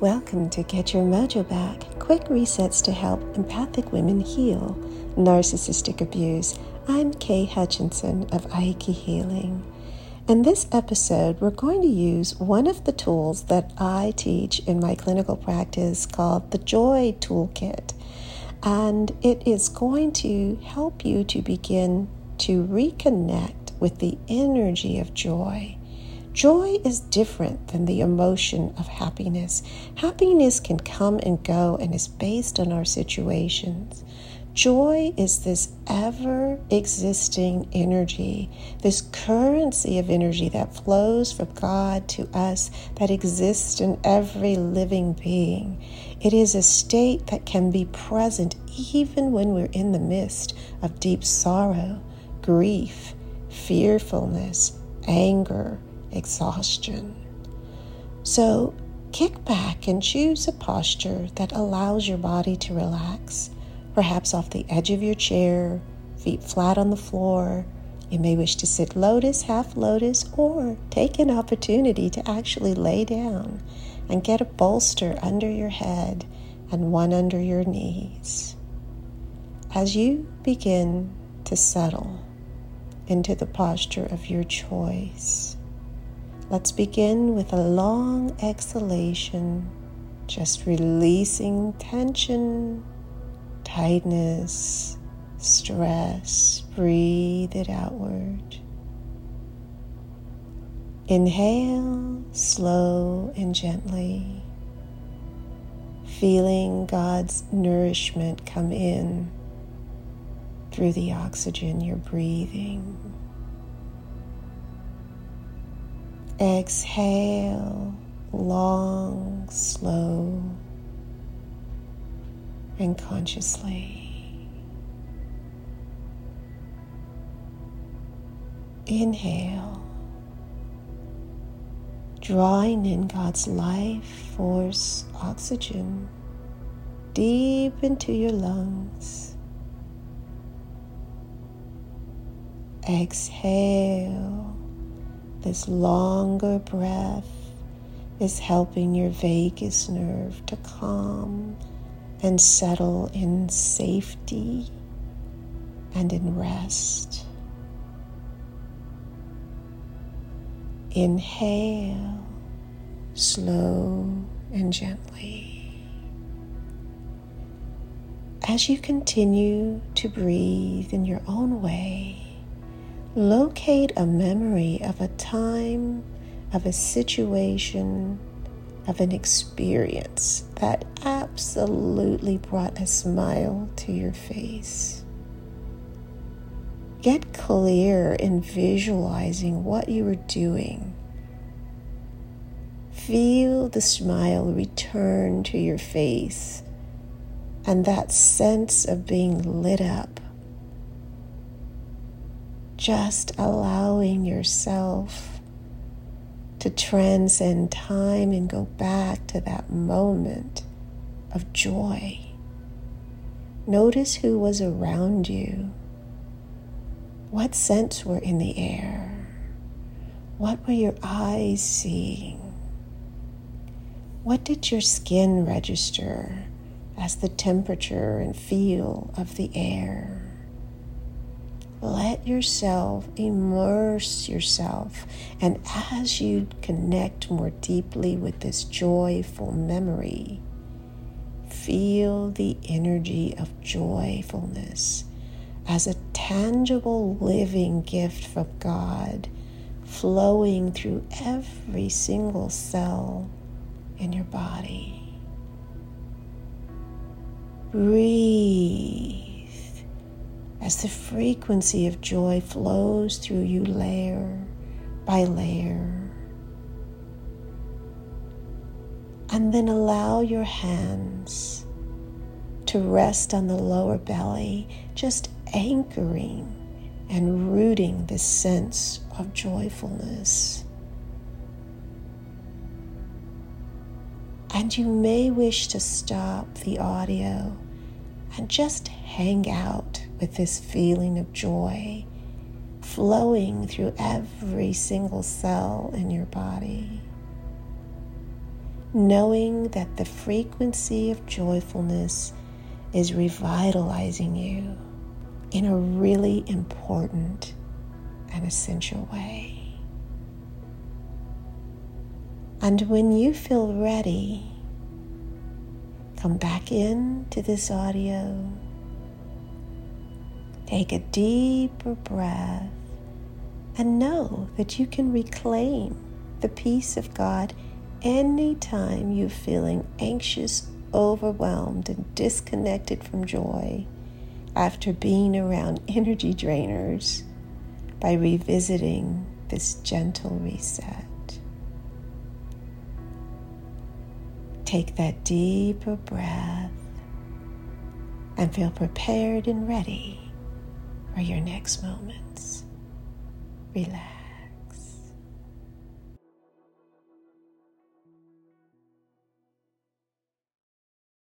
Welcome to Get Your Mojo Back quick resets to help empathic women heal narcissistic abuse. I'm Kay Hutchinson of Aiki Healing. In this episode, we're going to use one of the tools that I teach in my clinical practice called the Joy Toolkit. And it is going to help you to begin to reconnect with the energy of joy Joy is different than the emotion of happiness. Happiness can come and go and is based on our situations. Joy is this ever existing energy, this currency of energy that flows from God to us, that exists in every living being. It is a state that can be present even when we're in the midst of deep sorrow, grief, fearfulness, anger exhaustion. So kick back and choose a posture that allows your body to relax, perhaps off the edge of your chair, feet flat on the floor. You may wish to sit lotus, half lotus, or take an opportunity to actually lay down and get a bolster under your head and one under your knees. As you begin to settle into the posture of your choice, Let's begin with a long exhalation, just releasing tension, tightness, stress. Breathe it outward. Inhale slow and gently, feeling God's nourishment come in through the oxygen you're breathing. Exhale long, slow, and consciously. Inhale, drawing in God's life force oxygen deep into your lungs. Exhale this longer breath is helping your vagus nerve to calm and settle in safety and in rest. Inhale, slow and gently. As you continue to breathe in your own way, Locate a memory of a time, of a situation, of an experience that absolutely brought a smile to your face. Get clear in visualizing what you were doing. Feel the smile return to your face and that sense of being lit up just allowing yourself to transcend time and go back to that moment of joy. Notice who was around you. What scents were in the air? What were your eyes seeing? What did your skin register as the temperature and feel of the air? Let yourself immerse yourself. And as you connect more deeply with this joyful memory, feel the energy of joyfulness as a tangible living gift from God flowing through every single cell in your body. Breathe as the frequency of joy flows through you layer by layer. And then allow your hands to rest on the lower belly, just anchoring and rooting this sense of joyfulness. And you may wish to stop the audio and just hang out with this feeling of joy flowing through every single cell in your body. knowing that the frequency of joyfulness is revitalizing you in a really important and essential way. And when you feel ready, come back in to this audio. Take a deeper breath and know that you can reclaim the peace of God anytime you're feeling anxious, overwhelmed, and disconnected from joy after being around energy drainers by revisiting this gentle reset. Take that deeper breath and feel prepared and ready for your next moments. Relax.